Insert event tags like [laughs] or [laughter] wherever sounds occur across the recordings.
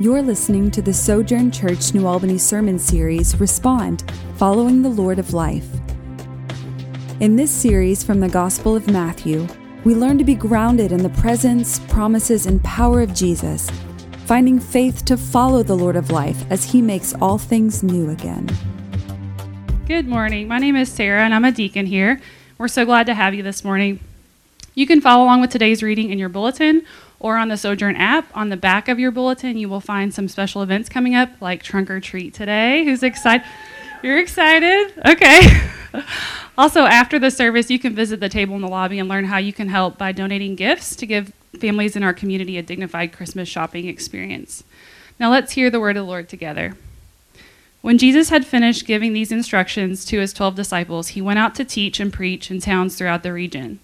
You're listening to the Sojourn Church New Albany sermon series, Respond Following the Lord of Life. In this series from the Gospel of Matthew, we learn to be grounded in the presence, promises, and power of Jesus, finding faith to follow the Lord of Life as he makes all things new again. Good morning. My name is Sarah, and I'm a deacon here. We're so glad to have you this morning. You can follow along with today's reading in your bulletin or on the Sojourn app. On the back of your bulletin, you will find some special events coming up, like Trunk or Treat today. Who's excited? You're excited? Okay. [laughs] also, after the service, you can visit the table in the lobby and learn how you can help by donating gifts to give families in our community a dignified Christmas shopping experience. Now, let's hear the word of the Lord together. When Jesus had finished giving these instructions to his twelve disciples, he went out to teach and preach in towns throughout the region.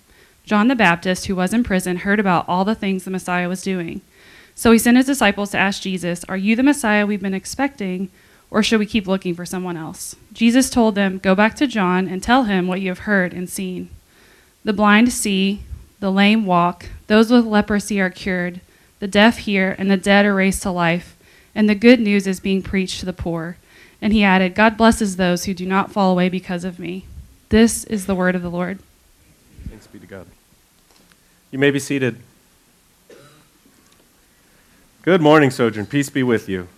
John the Baptist, who was in prison, heard about all the things the Messiah was doing. So he sent his disciples to ask Jesus, Are you the Messiah we've been expecting, or should we keep looking for someone else? Jesus told them, Go back to John and tell him what you have heard and seen. The blind see, the lame walk, those with leprosy are cured, the deaf hear, and the dead are raised to life, and the good news is being preached to the poor. And he added, God blesses those who do not fall away because of me. This is the word of the Lord. Thanks be to God. You may be seated. Good morning, Sojourn. Peace be with you.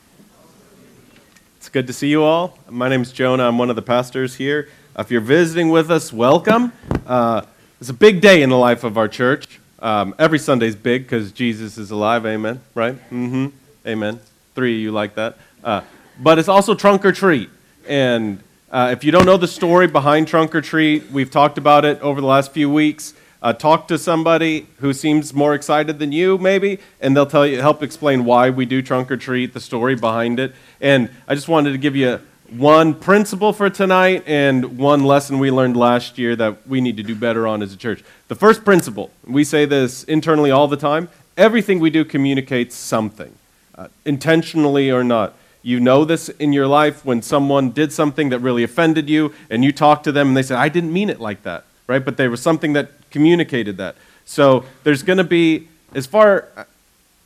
It's good to see you all. My name is Jonah. I'm one of the pastors here. If you're visiting with us, welcome. Uh, it's a big day in the life of our church. Um, every Sunday's big because Jesus is alive. Amen. Right? Mm-hmm. Amen. Three of you like that. Uh, but it's also trunk or treat. And uh, if you don't know the story behind trunk or treat, we've talked about it over the last few weeks. Uh, talk to somebody who seems more excited than you, maybe, and they'll tell you, help explain why we do trunk or treat, the story behind it. And I just wanted to give you one principle for tonight and one lesson we learned last year that we need to do better on as a church. The first principle, we say this internally all the time everything we do communicates something, uh, intentionally or not. You know this in your life when someone did something that really offended you, and you talk to them and they say, I didn't mean it like that, right? But there was something that communicated that. So there's going to be, as far,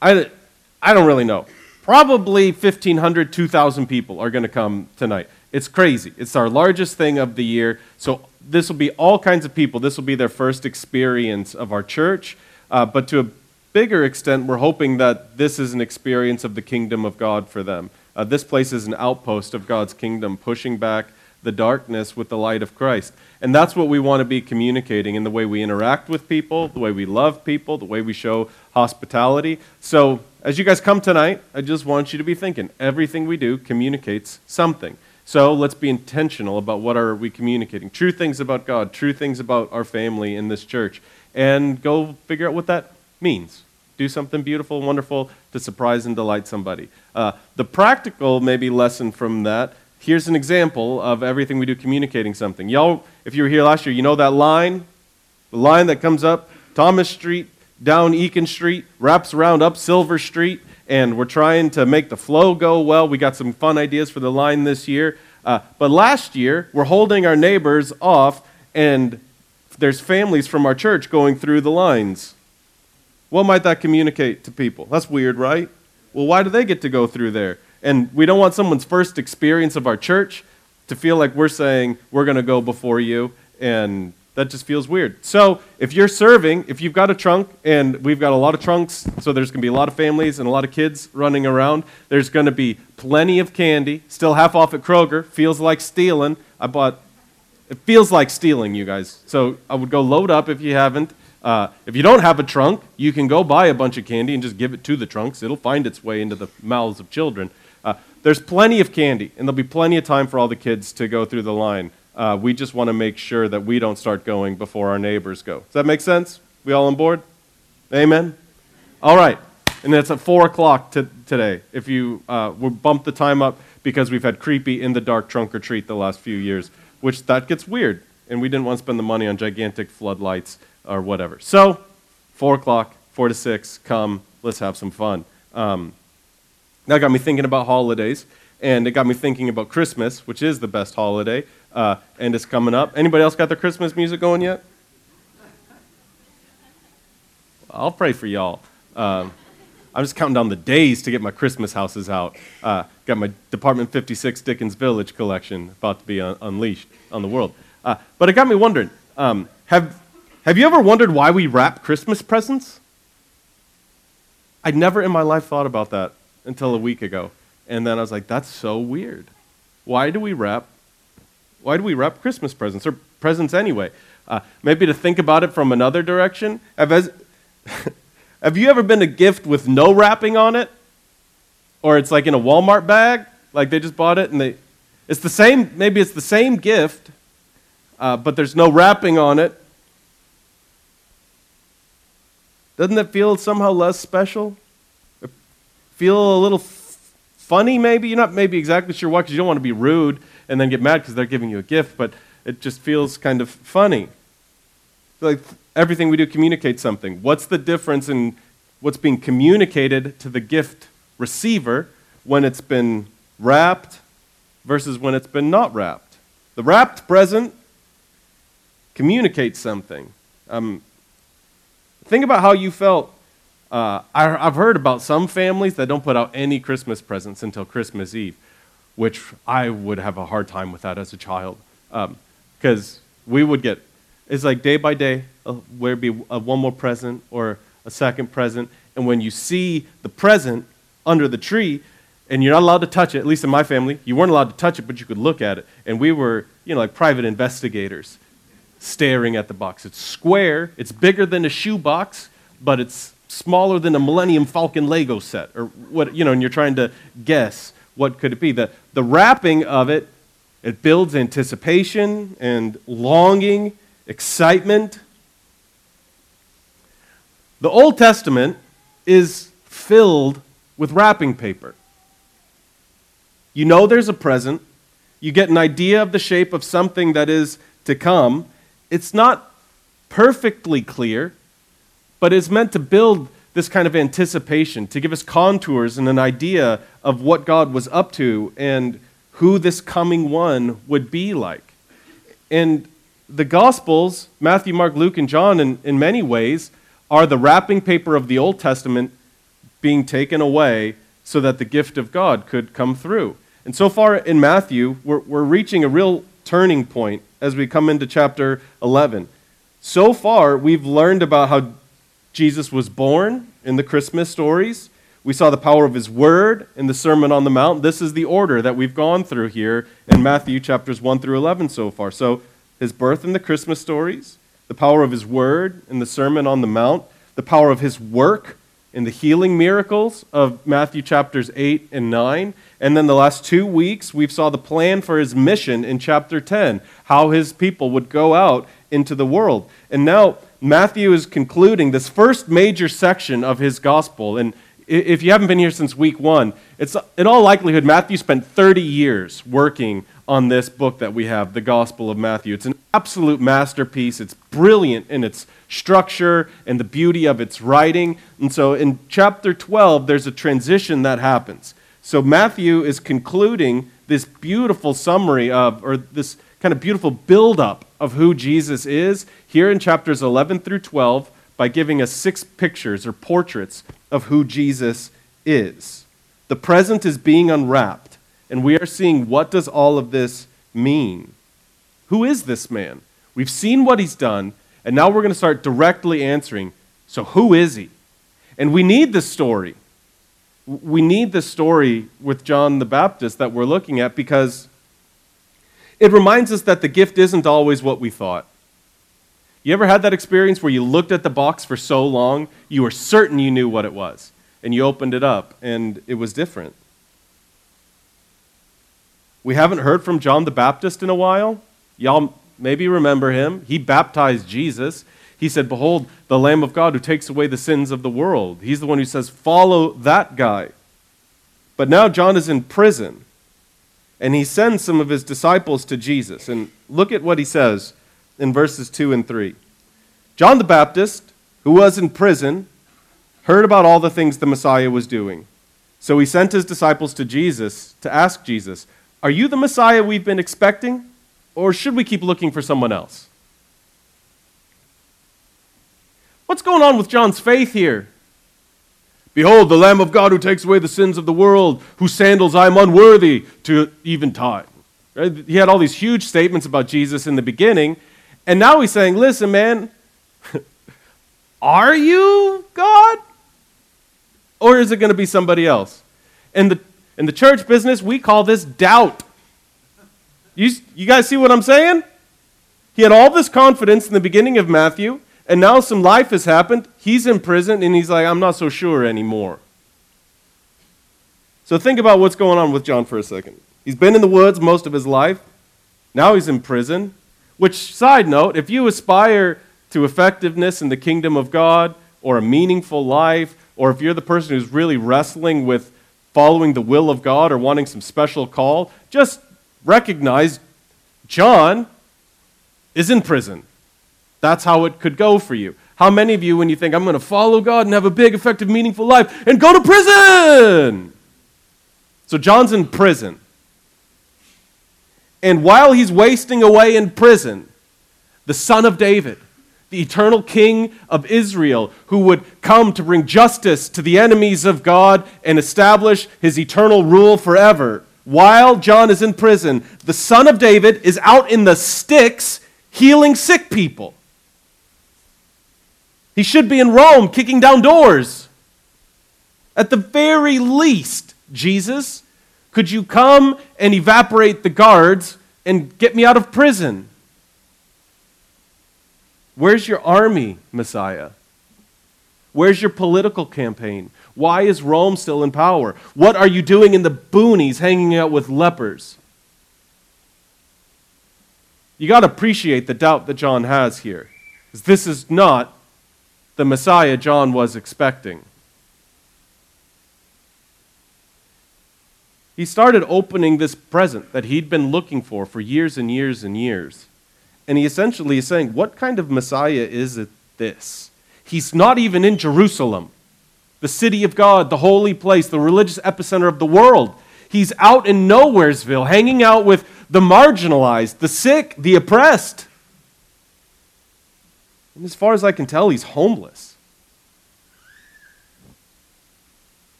I, I don't really know, probably 1,500, 2,000 people are going to come tonight. It's crazy. It's our largest thing of the year. So this will be all kinds of people. This will be their first experience of our church. Uh, but to a bigger extent, we're hoping that this is an experience of the kingdom of God for them. Uh, this place is an outpost of God's kingdom, pushing back the darkness with the light of Christ. And that's what we want to be communicating in the way we interact with people, the way we love people, the way we show hospitality. So, as you guys come tonight, I just want you to be thinking everything we do communicates something. So, let's be intentional about what are we communicating. True things about God, true things about our family in this church, and go figure out what that means. Do something beautiful, wonderful to surprise and delight somebody. Uh, the practical, maybe, lesson from that here's an example of everything we do communicating something. Y'all, if you were here last year, you know that line? The line that comes up Thomas Street, down Eakin Street, wraps around up Silver Street, and we're trying to make the flow go well. We got some fun ideas for the line this year. Uh, but last year, we're holding our neighbors off, and there's families from our church going through the lines. What might that communicate to people? That's weird, right? Well, why do they get to go through there? And we don't want someone's first experience of our church to feel like we're saying, we're going to go before you. And that just feels weird. So if you're serving, if you've got a trunk, and we've got a lot of trunks, so there's going to be a lot of families and a lot of kids running around, there's going to be plenty of candy, still half off at Kroger. Feels like stealing. I bought, it feels like stealing, you guys. So I would go load up if you haven't. Uh, if you don't have a trunk, you can go buy a bunch of candy and just give it to the trunks. It'll find its way into the mouths of children. There's plenty of candy, and there'll be plenty of time for all the kids to go through the line. Uh, we just want to make sure that we don't start going before our neighbors go. Does that make sense? We all on board? Amen? All right. And it's at 4 o'clock t- today. If you uh, bump the time up because we've had creepy in the dark trunk or treat the last few years, which that gets weird. And we didn't want to spend the money on gigantic floodlights or whatever. So, 4 o'clock, 4 to 6, come, let's have some fun. Um, that got me thinking about holidays, and it got me thinking about Christmas, which is the best holiday, uh, and it's coming up. Anybody else got their Christmas music going yet? I'll pray for y'all. Um, I'm just counting down the days to get my Christmas houses out. Uh, got my Department 56 Dickens Village collection about to be un- unleashed on the world. Uh, but it got me wondering um, have, have you ever wondered why we wrap Christmas presents? I'd never in my life thought about that until a week ago. And then I was like, that's so weird. Why do we wrap why do we wrap Christmas presents or presents anyway? Uh, maybe to think about it from another direction. Have, [laughs] have you ever been a gift with no wrapping on it? Or it's like in a Walmart bag, like they just bought it and they. It's the same, maybe it's the same gift, uh, but there's no wrapping on it. Doesn't it feel somehow less special? Feel a little f- funny, maybe? You're not maybe exactly sure why, because you don't want to be rude and then get mad because they're giving you a gift, but it just feels kind of funny. Like everything we do communicates something. What's the difference in what's being communicated to the gift receiver when it's been wrapped versus when it's been not wrapped? The wrapped present communicates something. Um, think about how you felt. Uh, I, I've heard about some families that don't put out any Christmas presents until Christmas Eve which I would have a hard time with that as a child. Because um, we would get, it's like day by day, uh, there'd be a, one more present or a second present. And when you see the present under the tree, and you're not allowed to touch it, at least in my family, you weren't allowed to touch it, but you could look at it. And we were, you know, like private investigators staring at the box. It's square, it's bigger than a shoebox, but it's smaller than a Millennium Falcon Lego set, or what, you know, and you're trying to guess what could it be? The, the wrapping of it, it builds anticipation and longing, excitement. The Old Testament is filled with wrapping paper. You know there's a present. You get an idea of the shape of something that is to come. It's not perfectly clear, but it's meant to build this kind of anticipation, to give us contours and an idea of what God was up to and who this coming one would be like. And the Gospels, Matthew, Mark, Luke, and John, in, in many ways, are the wrapping paper of the Old Testament being taken away so that the gift of God could come through. And so far in Matthew, we're, we're reaching a real turning point as we come into chapter 11. So far, we've learned about how Jesus was born in the Christmas stories. We saw the power of his word in the Sermon on the Mount. This is the order that we've gone through here in Matthew chapters 1 through 11 so far. So, his birth in the Christmas stories, the power of his word in the Sermon on the Mount, the power of his work in the healing miracles of Matthew chapters 8 and 9. And then the last two weeks, we've saw the plan for his mission in chapter 10, how his people would go out into the world. And now Matthew is concluding this first major section of his gospel. And if you haven't been here since week one, it's in all likelihood Matthew spent 30 years working on this book that we have, the Gospel of Matthew. It's an absolute masterpiece. It's brilliant in its structure and the beauty of its writing. And so in chapter 12, there's a transition that happens. So Matthew is concluding this beautiful summary of, or this kind of beautiful buildup of who Jesus is here in chapters 11 through 12 by giving us six pictures or portraits of who Jesus is. The present is being unwrapped, and we are seeing what does all of this mean? Who is this man? We've seen what he's done, and now we're going to start directly answering so who is he? And we need this story. We need this story with John the Baptist that we're looking at because it reminds us that the gift isn't always what we thought. You ever had that experience where you looked at the box for so long, you were certain you knew what it was, and you opened it up, and it was different? We haven't heard from John the Baptist in a while. Y'all maybe remember him. He baptized Jesus. He said, Behold, the Lamb of God who takes away the sins of the world. He's the one who says, Follow that guy. But now John is in prison and he sends some of his disciples to Jesus. And look at what he says in verses 2 and 3. John the Baptist, who was in prison, heard about all the things the Messiah was doing. So he sent his disciples to Jesus to ask Jesus, Are you the Messiah we've been expecting? Or should we keep looking for someone else? What's going on with John's faith here? Behold, the Lamb of God who takes away the sins of the world, whose sandals I am unworthy to even tie. Right? He had all these huge statements about Jesus in the beginning, and now he's saying, Listen, man, [laughs] are you God? Or is it going to be somebody else? In the, in the church business, we call this doubt. You, you guys see what I'm saying? He had all this confidence in the beginning of Matthew, and now some life has happened. He's in prison, and he's like, I'm not so sure anymore. So think about what's going on with John for a second. He's been in the woods most of his life. Now he's in prison. Which, side note, if you aspire to effectiveness in the kingdom of God or a meaningful life, or if you're the person who's really wrestling with following the will of God or wanting some special call, just recognize John is in prison. That's how it could go for you. How many of you, when you think, I'm going to follow God and have a big, effective, meaningful life, and go to prison? So John's in prison. And while he's wasting away in prison, the son of David, the eternal king of Israel, who would come to bring justice to the enemies of God and establish his eternal rule forever, while John is in prison, the son of David is out in the sticks healing sick people. He should be in Rome kicking down doors. At the very least, Jesus, could you come and evaporate the guards and get me out of prison? Where's your army, Messiah? Where's your political campaign? Why is Rome still in power? What are you doing in the boonies hanging out with lepers? You got to appreciate the doubt that John has here. This is not the Messiah John was expecting. He started opening this present that he'd been looking for for years and years and years. And he essentially is saying, What kind of Messiah is it this? He's not even in Jerusalem, the city of God, the holy place, the religious epicenter of the world. He's out in Nowheresville, hanging out with the marginalized, the sick, the oppressed. And as far as I can tell, he's homeless.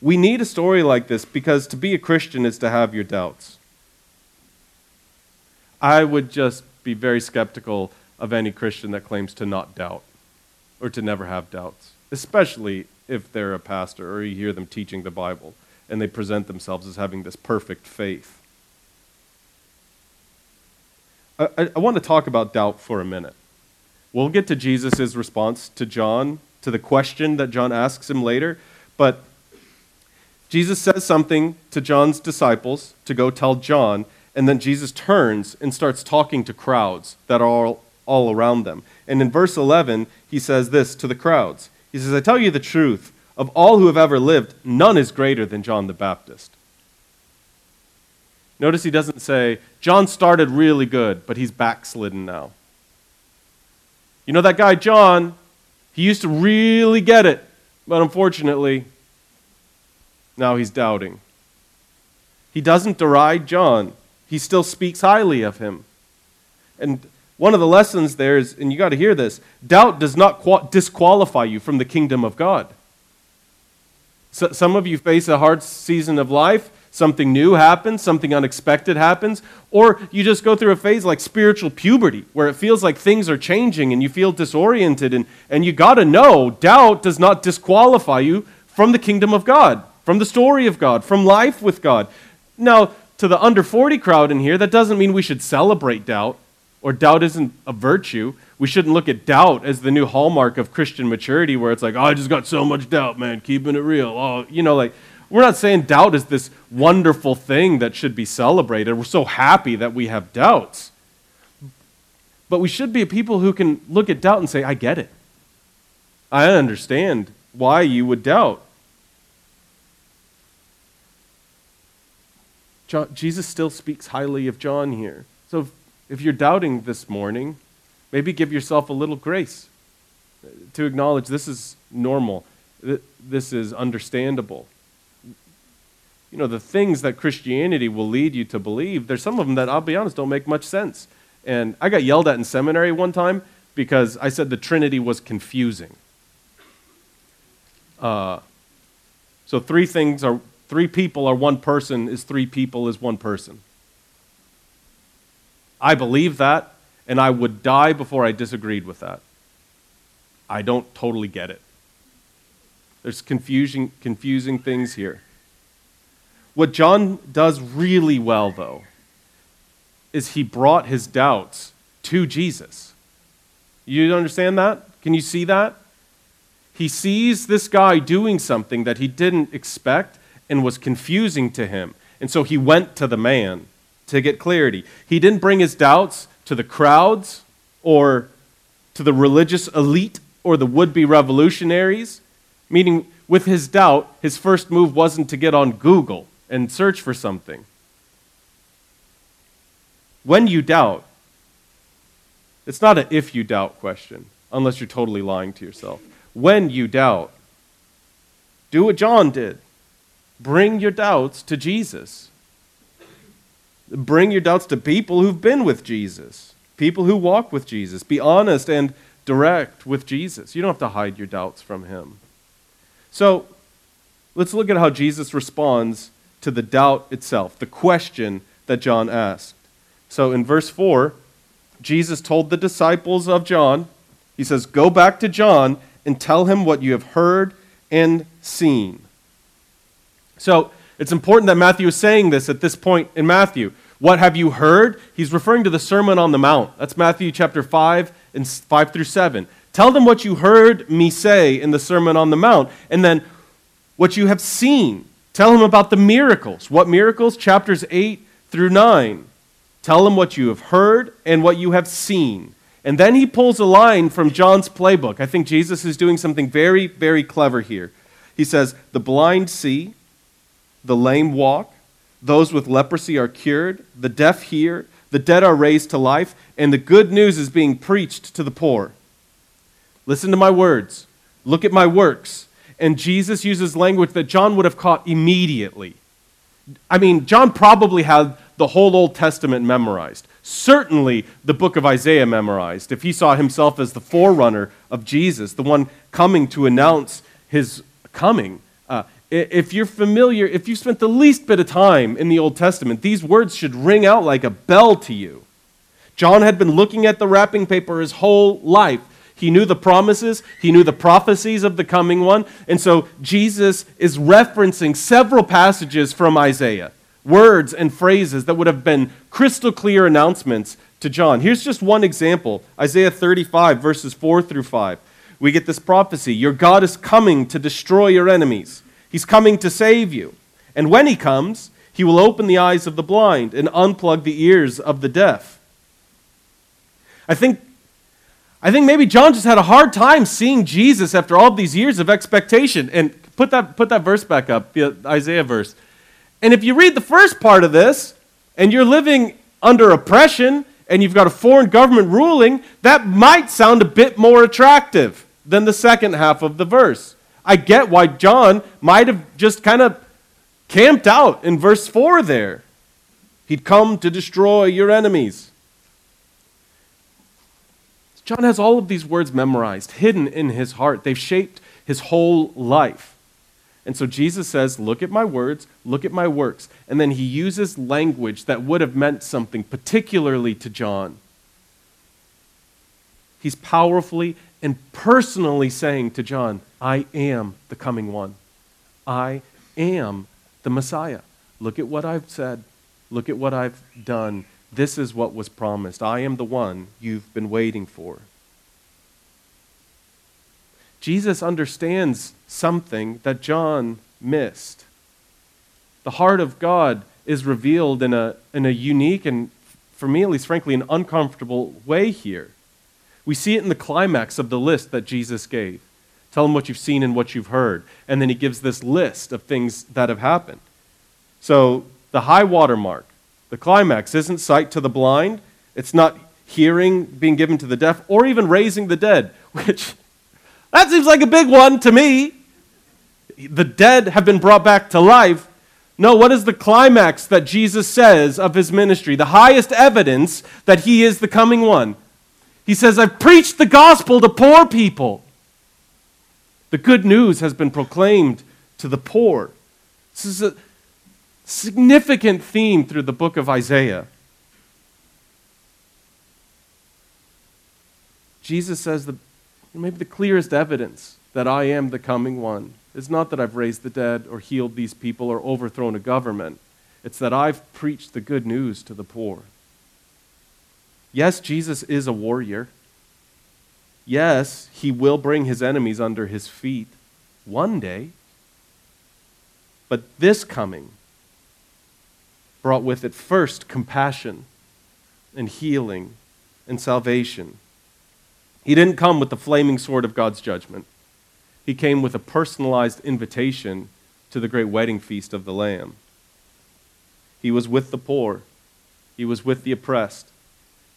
We need a story like this because to be a Christian is to have your doubts. I would just be very skeptical of any Christian that claims to not doubt or to never have doubts, especially if they're a pastor or you hear them teaching the Bible and they present themselves as having this perfect faith. I, I, I want to talk about doubt for a minute. We'll get to Jesus' response to John, to the question that John asks him later, but Jesus says something to John's disciples to go tell John, and then Jesus turns and starts talking to crowds that are all, all around them. And in verse 11, he says this to the crowds He says, I tell you the truth, of all who have ever lived, none is greater than John the Baptist. Notice he doesn't say, John started really good, but he's backslidden now. You know that guy, John, he used to really get it, but unfortunately, now he's doubting. He doesn't deride John he still speaks highly of him. And one of the lessons there is, and you got to hear this doubt does not disqualify you from the kingdom of God. So, some of you face a hard season of life, something new happens, something unexpected happens, or you just go through a phase like spiritual puberty where it feels like things are changing and you feel disoriented. And, and you got to know doubt does not disqualify you from the kingdom of God, from the story of God, from life with God. Now, to the under 40 crowd in here, that doesn't mean we should celebrate doubt or doubt isn't a virtue. We shouldn't look at doubt as the new hallmark of Christian maturity where it's like, oh, I just got so much doubt, man, keeping it real. Oh, you know, like, we're not saying doubt is this wonderful thing that should be celebrated. We're so happy that we have doubts. But we should be people who can look at doubt and say, I get it. I understand why you would doubt. John, Jesus still speaks highly of John here. So if, if you're doubting this morning, maybe give yourself a little grace to acknowledge this is normal, this is understandable. You know, the things that Christianity will lead you to believe, there's some of them that, I'll be honest, don't make much sense. And I got yelled at in seminary one time because I said the Trinity was confusing. Uh, So three things are three people are one person is three people is one person. I believe that, and I would die before I disagreed with that. I don't totally get it. There's confusing, confusing things here. What John does really well, though, is he brought his doubts to Jesus. You understand that? Can you see that? He sees this guy doing something that he didn't expect and was confusing to him. And so he went to the man to get clarity. He didn't bring his doubts to the crowds or to the religious elite or the would be revolutionaries, meaning with his doubt, his first move wasn't to get on Google and search for something. When you doubt, it's not an if you doubt question, unless you're totally lying to yourself. When you doubt, do what John did. Bring your doubts to Jesus. Bring your doubts to people who've been with Jesus, people who walk with Jesus. Be honest and direct with Jesus. You don't have to hide your doubts from him. So, let's look at how Jesus responds to the doubt itself, the question that John asked. So, in verse 4, Jesus told the disciples of John, He says, Go back to John and tell him what you have heard and seen. So, it's important that Matthew is saying this at this point in Matthew. What have you heard? He's referring to the Sermon on the Mount. That's Matthew chapter 5 and 5 through 7. Tell them what you heard me say in the Sermon on the Mount, and then what you have seen. Tell him about the miracles. What miracles? Chapters 8 through 9. Tell him what you have heard and what you have seen. And then he pulls a line from John's playbook. I think Jesus is doing something very, very clever here. He says, The blind see, the lame walk, those with leprosy are cured, the deaf hear, the dead are raised to life, and the good news is being preached to the poor. Listen to my words, look at my works. And Jesus uses language that John would have caught immediately. I mean, John probably had the whole Old Testament memorized. Certainly the book of Isaiah memorized, if he saw himself as the forerunner of Jesus, the one coming to announce his coming. Uh, if you're familiar, if you spent the least bit of time in the Old Testament, these words should ring out like a bell to you. John had been looking at the wrapping paper his whole life. He knew the promises, he knew the prophecies of the coming one. And so Jesus is referencing several passages from Isaiah, words and phrases that would have been crystal clear announcements to John. Here's just one example Isaiah 35, verses 4 through 5. We get this prophecy Your God is coming to destroy your enemies. He's coming to save you. And when he comes, he will open the eyes of the blind and unplug the ears of the deaf. I think, I think maybe John just had a hard time seeing Jesus after all these years of expectation. And put that, put that verse back up, the Isaiah verse. And if you read the first part of this, and you're living under oppression, and you've got a foreign government ruling, that might sound a bit more attractive than the second half of the verse. I get why John might have just kind of camped out in verse 4 there. He'd come to destroy your enemies. John has all of these words memorized, hidden in his heart. They've shaped his whole life. And so Jesus says, Look at my words, look at my works. And then he uses language that would have meant something, particularly to John. He's powerfully and personally saying to John, I am the coming one. I am the Messiah. Look at what I've said. Look at what I've done. This is what was promised. I am the one you've been waiting for. Jesus understands something that John missed. The heart of God is revealed in a, in a unique and, for me at least, frankly, an uncomfortable way here. We see it in the climax of the list that Jesus gave. Tell them what you've seen and what you've heard. And then he gives this list of things that have happened. So, the high water mark, the climax, isn't sight to the blind, it's not hearing being given to the deaf, or even raising the dead, [laughs] which that seems like a big one to me. The dead have been brought back to life. No, what is the climax that Jesus says of his ministry? The highest evidence that he is the coming one. He says, I've preached the gospel to poor people. The good news has been proclaimed to the poor. This is a significant theme through the book of Isaiah. Jesus says that maybe the clearest evidence that I am the coming one is not that I've raised the dead or healed these people or overthrown a government. It's that I've preached the good news to the poor. Yes, Jesus is a warrior. Yes, he will bring his enemies under his feet one day. But this coming brought with it first compassion and healing and salvation. He didn't come with the flaming sword of God's judgment. He came with a personalized invitation to the great wedding feast of the Lamb. He was with the poor. He was with the oppressed.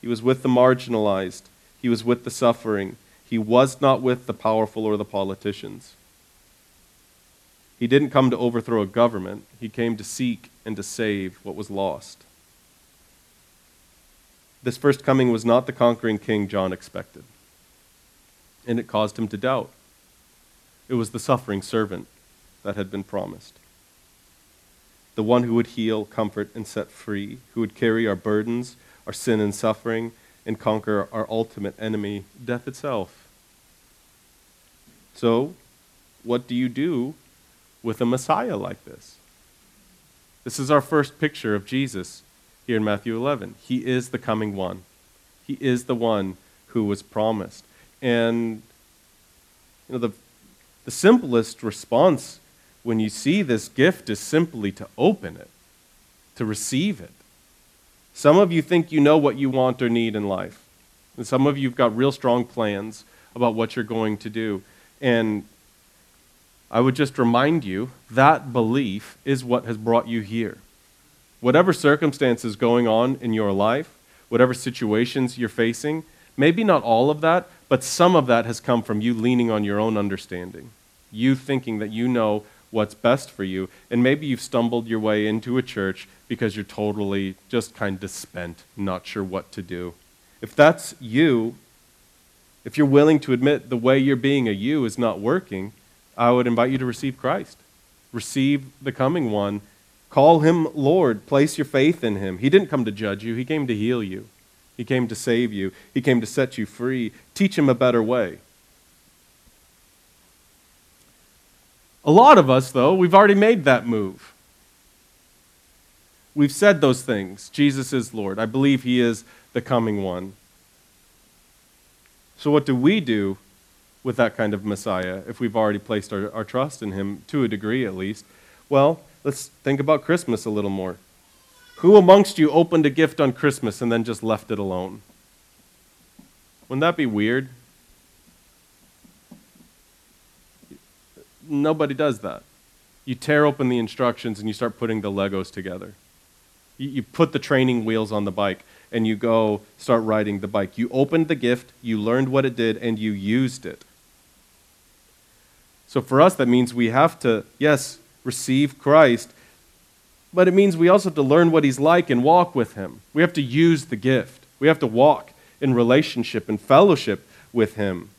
He was with the marginalized. He was with the suffering. He was not with the powerful or the politicians. He didn't come to overthrow a government, he came to seek and to save what was lost. This first coming was not the conquering king John expected, and it caused him to doubt. It was the suffering servant that had been promised. The one who would heal, comfort, and set free, who would carry our burdens, our sin and suffering, and conquer our ultimate enemy, death itself. So, what do you do with a Messiah like this? This is our first picture of Jesus here in Matthew 11. He is the coming one, He is the one who was promised. And you know, the, the simplest response when you see this gift is simply to open it, to receive it. Some of you think you know what you want or need in life. And some of you have got real strong plans about what you're going to do. And I would just remind you that belief is what has brought you here. Whatever circumstances going on in your life, whatever situations you're facing, maybe not all of that, but some of that has come from you leaning on your own understanding. You thinking that you know what's best for you. And maybe you've stumbled your way into a church because you're totally just kind of spent, not sure what to do. If that's you, if you're willing to admit the way you're being a you is not working, I would invite you to receive Christ. Receive the coming one. Call him Lord. Place your faith in him. He didn't come to judge you, he came to heal you. He came to save you. He came to set you free. Teach him a better way. A lot of us, though, we've already made that move. We've said those things. Jesus is Lord. I believe He is the coming one. So, what do we do with that kind of Messiah if we've already placed our, our trust in Him, to a degree at least? Well, let's think about Christmas a little more. Who amongst you opened a gift on Christmas and then just left it alone? Wouldn't that be weird? nobody does that. You tear open the instructions and you start putting the Legos together. You, you put the training wheels on the bike and you go start riding the bike. You opened the gift, you learned what it did, and you used it. So for us, that means we have to, yes, receive Christ, but it means we also have to learn what he's like and walk with him. We have to use the gift. We have to walk in relationship and fellowship with him.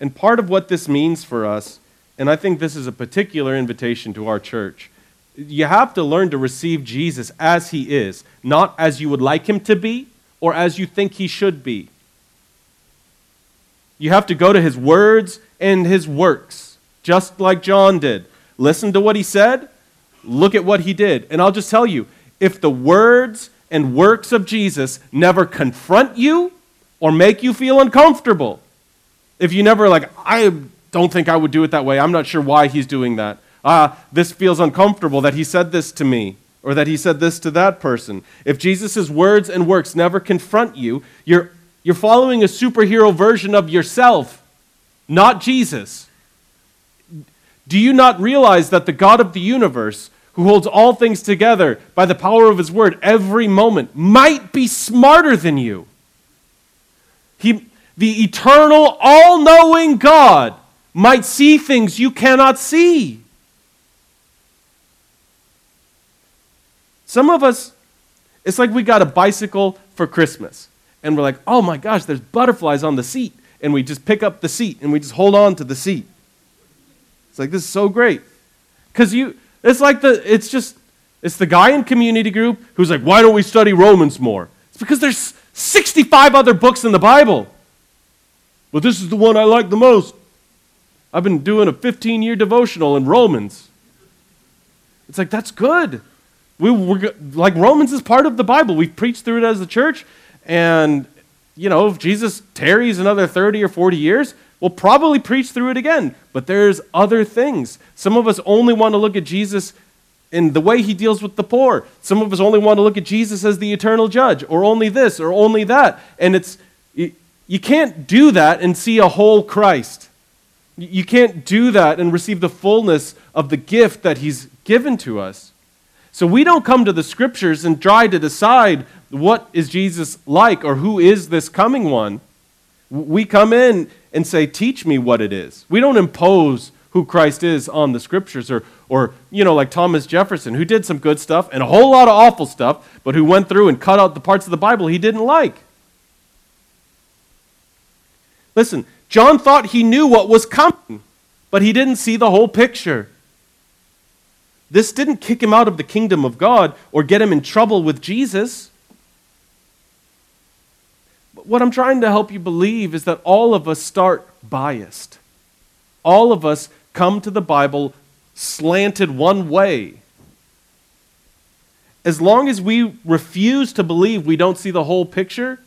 And part of what this means for us, and I think this is a particular invitation to our church, you have to learn to receive Jesus as he is, not as you would like him to be or as you think he should be. You have to go to his words and his works, just like John did. Listen to what he said, look at what he did. And I'll just tell you if the words and works of Jesus never confront you or make you feel uncomfortable, if you never, like, I don't think I would do it that way, I'm not sure why he's doing that. Ah, this feels uncomfortable that he said this to me or that he said this to that person. If Jesus' words and works never confront you, you're, you're following a superhero version of yourself, not Jesus. Do you not realize that the God of the universe, who holds all things together by the power of his word every moment, might be smarter than you? He, the eternal, all knowing God might see things you cannot see. Some of us, it's like we got a bicycle for Christmas. And we're like, oh my gosh, there's butterflies on the seat. And we just pick up the seat and we just hold on to the seat. It's like, this is so great. Because you, it's like the, it's just, it's the guy in community group who's like, why don't we study Romans more? It's because there's 65 other books in the Bible. But this is the one I like the most. I've been doing a 15 year devotional in Romans. It's like, that's good. We, we're, like, Romans is part of the Bible. We've preached through it as a church. And, you know, if Jesus tarries another 30 or 40 years, we'll probably preach through it again. But there's other things. Some of us only want to look at Jesus in the way he deals with the poor. Some of us only want to look at Jesus as the eternal judge, or only this, or only that. And it's, you can't do that and see a whole Christ. You can't do that and receive the fullness of the gift that he's given to us. So we don't come to the scriptures and try to decide what is Jesus like or who is this coming one. We come in and say, Teach me what it is. We don't impose who Christ is on the scriptures or, or you know, like Thomas Jefferson, who did some good stuff and a whole lot of awful stuff, but who went through and cut out the parts of the Bible he didn't like. Listen, John thought he knew what was coming, but he didn't see the whole picture. This didn't kick him out of the kingdom of God or get him in trouble with Jesus. What I'm trying to help you believe is that all of us start biased. All of us come to the Bible slanted one way. As long as we refuse to believe we don't see the whole picture,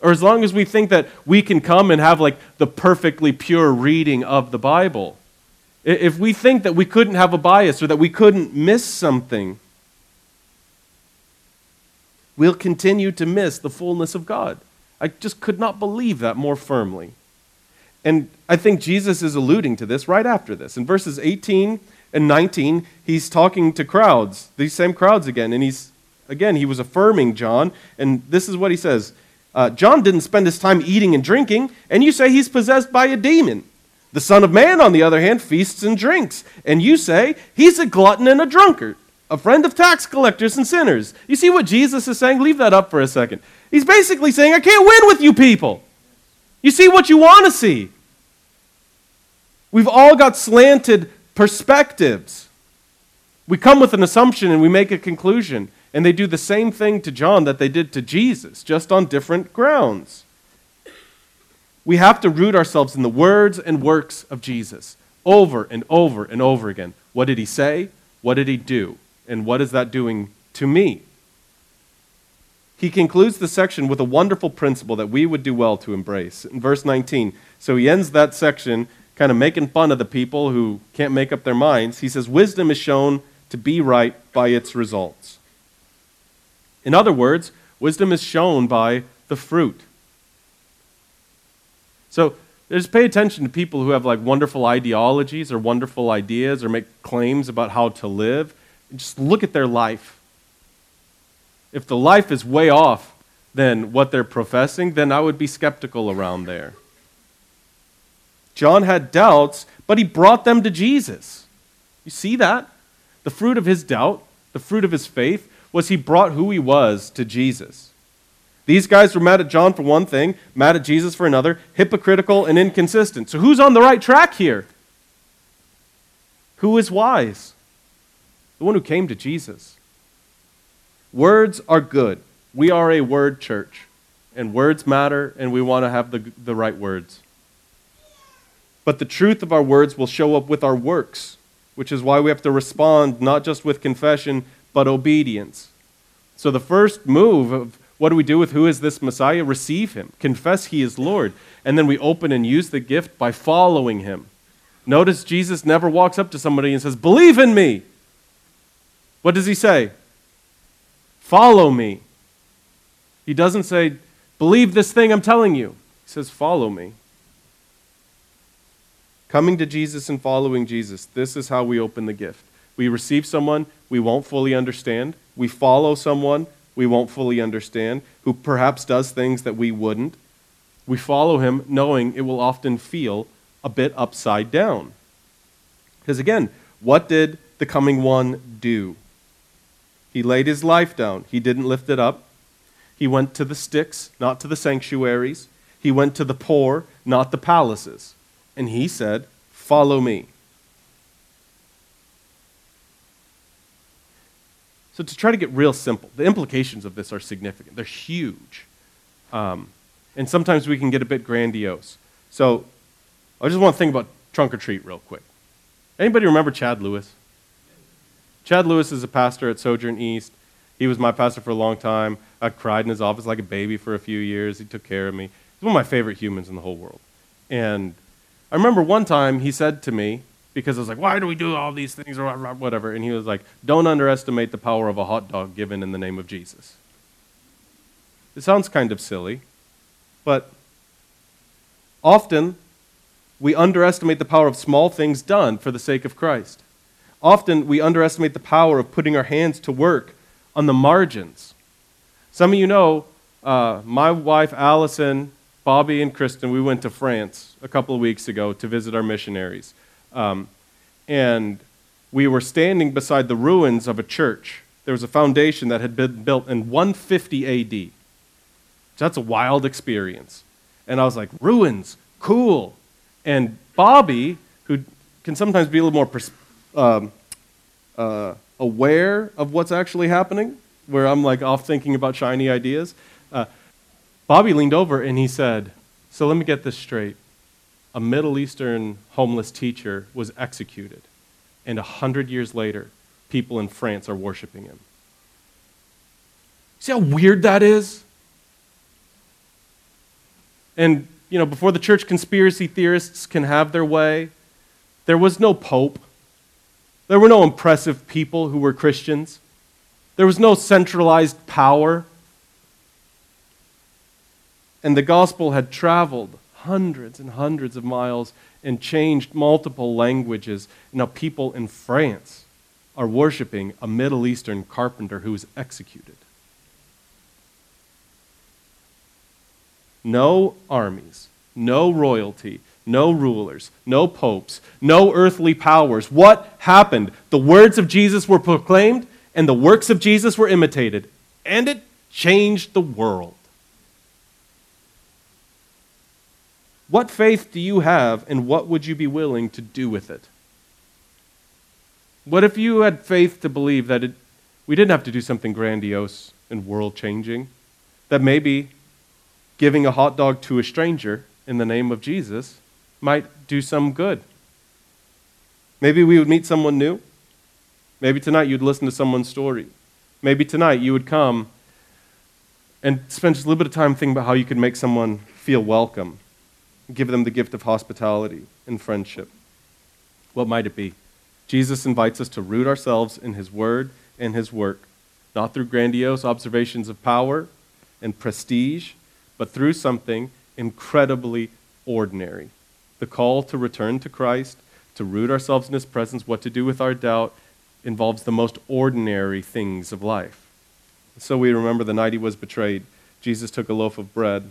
or as long as we think that we can come and have like the perfectly pure reading of the Bible, if we think that we couldn't have a bias or that we couldn't miss something, we'll continue to miss the fullness of God. I just could not believe that more firmly. And I think Jesus is alluding to this right after this. In verses 18 and 19, he's talking to crowds, these same crowds again. And he's, again, he was affirming John. And this is what he says uh, John didn't spend his time eating and drinking, and you say he's possessed by a demon. The Son of Man, on the other hand, feasts and drinks, and you say he's a glutton and a drunkard, a friend of tax collectors and sinners. You see what Jesus is saying? Leave that up for a second. He's basically saying, I can't win with you people. You see what you want to see. We've all got slanted perspectives. We come with an assumption and we make a conclusion. And they do the same thing to John that they did to Jesus, just on different grounds. We have to root ourselves in the words and works of Jesus over and over and over again. What did he say? What did he do? And what is that doing to me? He concludes the section with a wonderful principle that we would do well to embrace. In verse 19, so he ends that section kind of making fun of the people who can't make up their minds. He says, Wisdom is shown to be right by its results. In other words, wisdom is shown by the fruit. So just pay attention to people who have like wonderful ideologies or wonderful ideas or make claims about how to live. Just look at their life. If the life is way off than what they're professing, then I would be skeptical around there. John had doubts, but he brought them to Jesus. You see that? The fruit of his doubt, the fruit of his faith, was he brought who he was to Jesus. These guys were mad at John for one thing, mad at Jesus for another, hypocritical and inconsistent. So who's on the right track here? Who is wise? The one who came to Jesus. Words are good. We are a word church, and words matter, and we want to have the, the right words. But the truth of our words will show up with our works, which is why we have to respond not just with confession, but obedience. So the first move of what do we do with who is this Messiah? Receive him, confess he is Lord, and then we open and use the gift by following him. Notice Jesus never walks up to somebody and says, Believe in me. What does he say? Follow me. He doesn't say, Believe this thing I'm telling you. He says, Follow me. Coming to Jesus and following Jesus, this is how we open the gift. We receive someone we won't fully understand. We follow someone we won't fully understand, who perhaps does things that we wouldn't. We follow him knowing it will often feel a bit upside down. Because again, what did the coming one do? He laid his life down. He didn't lift it up. He went to the sticks, not to the sanctuaries. He went to the poor, not the palaces. And he said, Follow me. So, to try to get real simple, the implications of this are significant. They're huge. Um, and sometimes we can get a bit grandiose. So, I just want to think about trunk or treat real quick. Anybody remember Chad Lewis? Chad Lewis is a pastor at Sojourn East. He was my pastor for a long time. I cried in his office like a baby for a few years. He took care of me. He's one of my favorite humans in the whole world. And I remember one time he said to me, because I was like, why do we do all these things or whatever? And he was like, don't underestimate the power of a hot dog given in the name of Jesus. It sounds kind of silly, but often we underestimate the power of small things done for the sake of Christ. Often we underestimate the power of putting our hands to work on the margins. Some of you know uh, my wife Allison, Bobby, and Kristen, we went to France a couple of weeks ago to visit our missionaries. Um, and we were standing beside the ruins of a church. There was a foundation that had been built in 150 AD. That's a wild experience. And I was like, ruins, cool. And Bobby, who can sometimes be a little more pers- um, uh, aware of what's actually happening, where I'm like off thinking about shiny ideas, uh, Bobby leaned over and he said, So let me get this straight a Middle Eastern homeless teacher was executed, and a hundred years later, people in France are worshiping him. See how weird that is? And, you know, before the church conspiracy theorists can have their way, there was no pope. There were no impressive people who were Christians. There was no centralized power. And the gospel had traveled hundreds and hundreds of miles and changed multiple languages. Now, people in France are worshiping a Middle Eastern carpenter who was executed. No armies, no royalty, no rulers, no popes, no earthly powers. What happened? The words of Jesus were proclaimed, and the works of Jesus were imitated, and it changed the world. What faith do you have, and what would you be willing to do with it? What if you had faith to believe that it, we didn't have to do something grandiose and world changing? That maybe giving a hot dog to a stranger in the name of Jesus might do some good. Maybe we would meet someone new. Maybe tonight you'd listen to someone's story. Maybe tonight you would come and spend just a little bit of time thinking about how you could make someone feel welcome give them the gift of hospitality and friendship. What might it be? Jesus invites us to root ourselves in his word and his work, not through grandiose observations of power and prestige, but through something incredibly ordinary. The call to return to Christ, to root ourselves in his presence, what to do with our doubt, involves the most ordinary things of life. So we remember the night he was betrayed. Jesus took a loaf of bread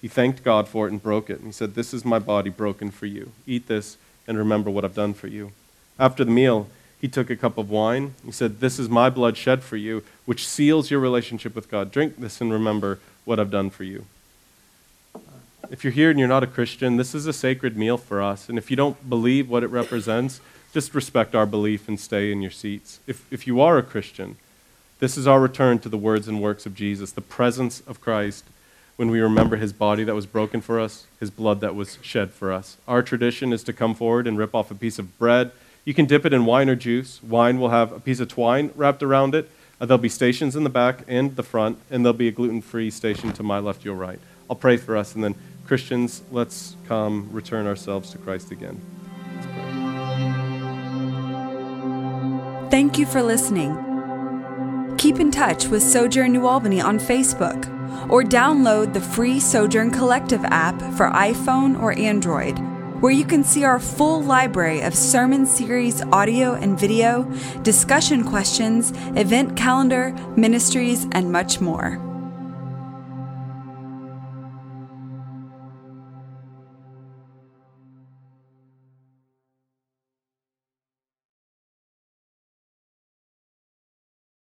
he thanked God for it and broke it. And he said, This is my body broken for you. Eat this and remember what I've done for you. After the meal, he took a cup of wine. He said, This is my blood shed for you, which seals your relationship with God. Drink this and remember what I've done for you. If you're here and you're not a Christian, this is a sacred meal for us. And if you don't believe what it represents, just respect our belief and stay in your seats. If, if you are a Christian, this is our return to the words and works of Jesus, the presence of Christ when we remember his body that was broken for us, his blood that was shed for us. Our tradition is to come forward and rip off a piece of bread. You can dip it in wine or juice. Wine will have a piece of twine wrapped around it. Uh, there'll be stations in the back and the front, and there'll be a gluten free station to my left, your right. I'll pray for us, and then Christians, let's come return ourselves to Christ again. Thank you for listening. Keep in touch with Sojourn New Albany on Facebook or download the free Sojourn Collective app for iPhone or Android, where you can see our full library of sermon series audio and video, discussion questions, event calendar, ministries, and much more.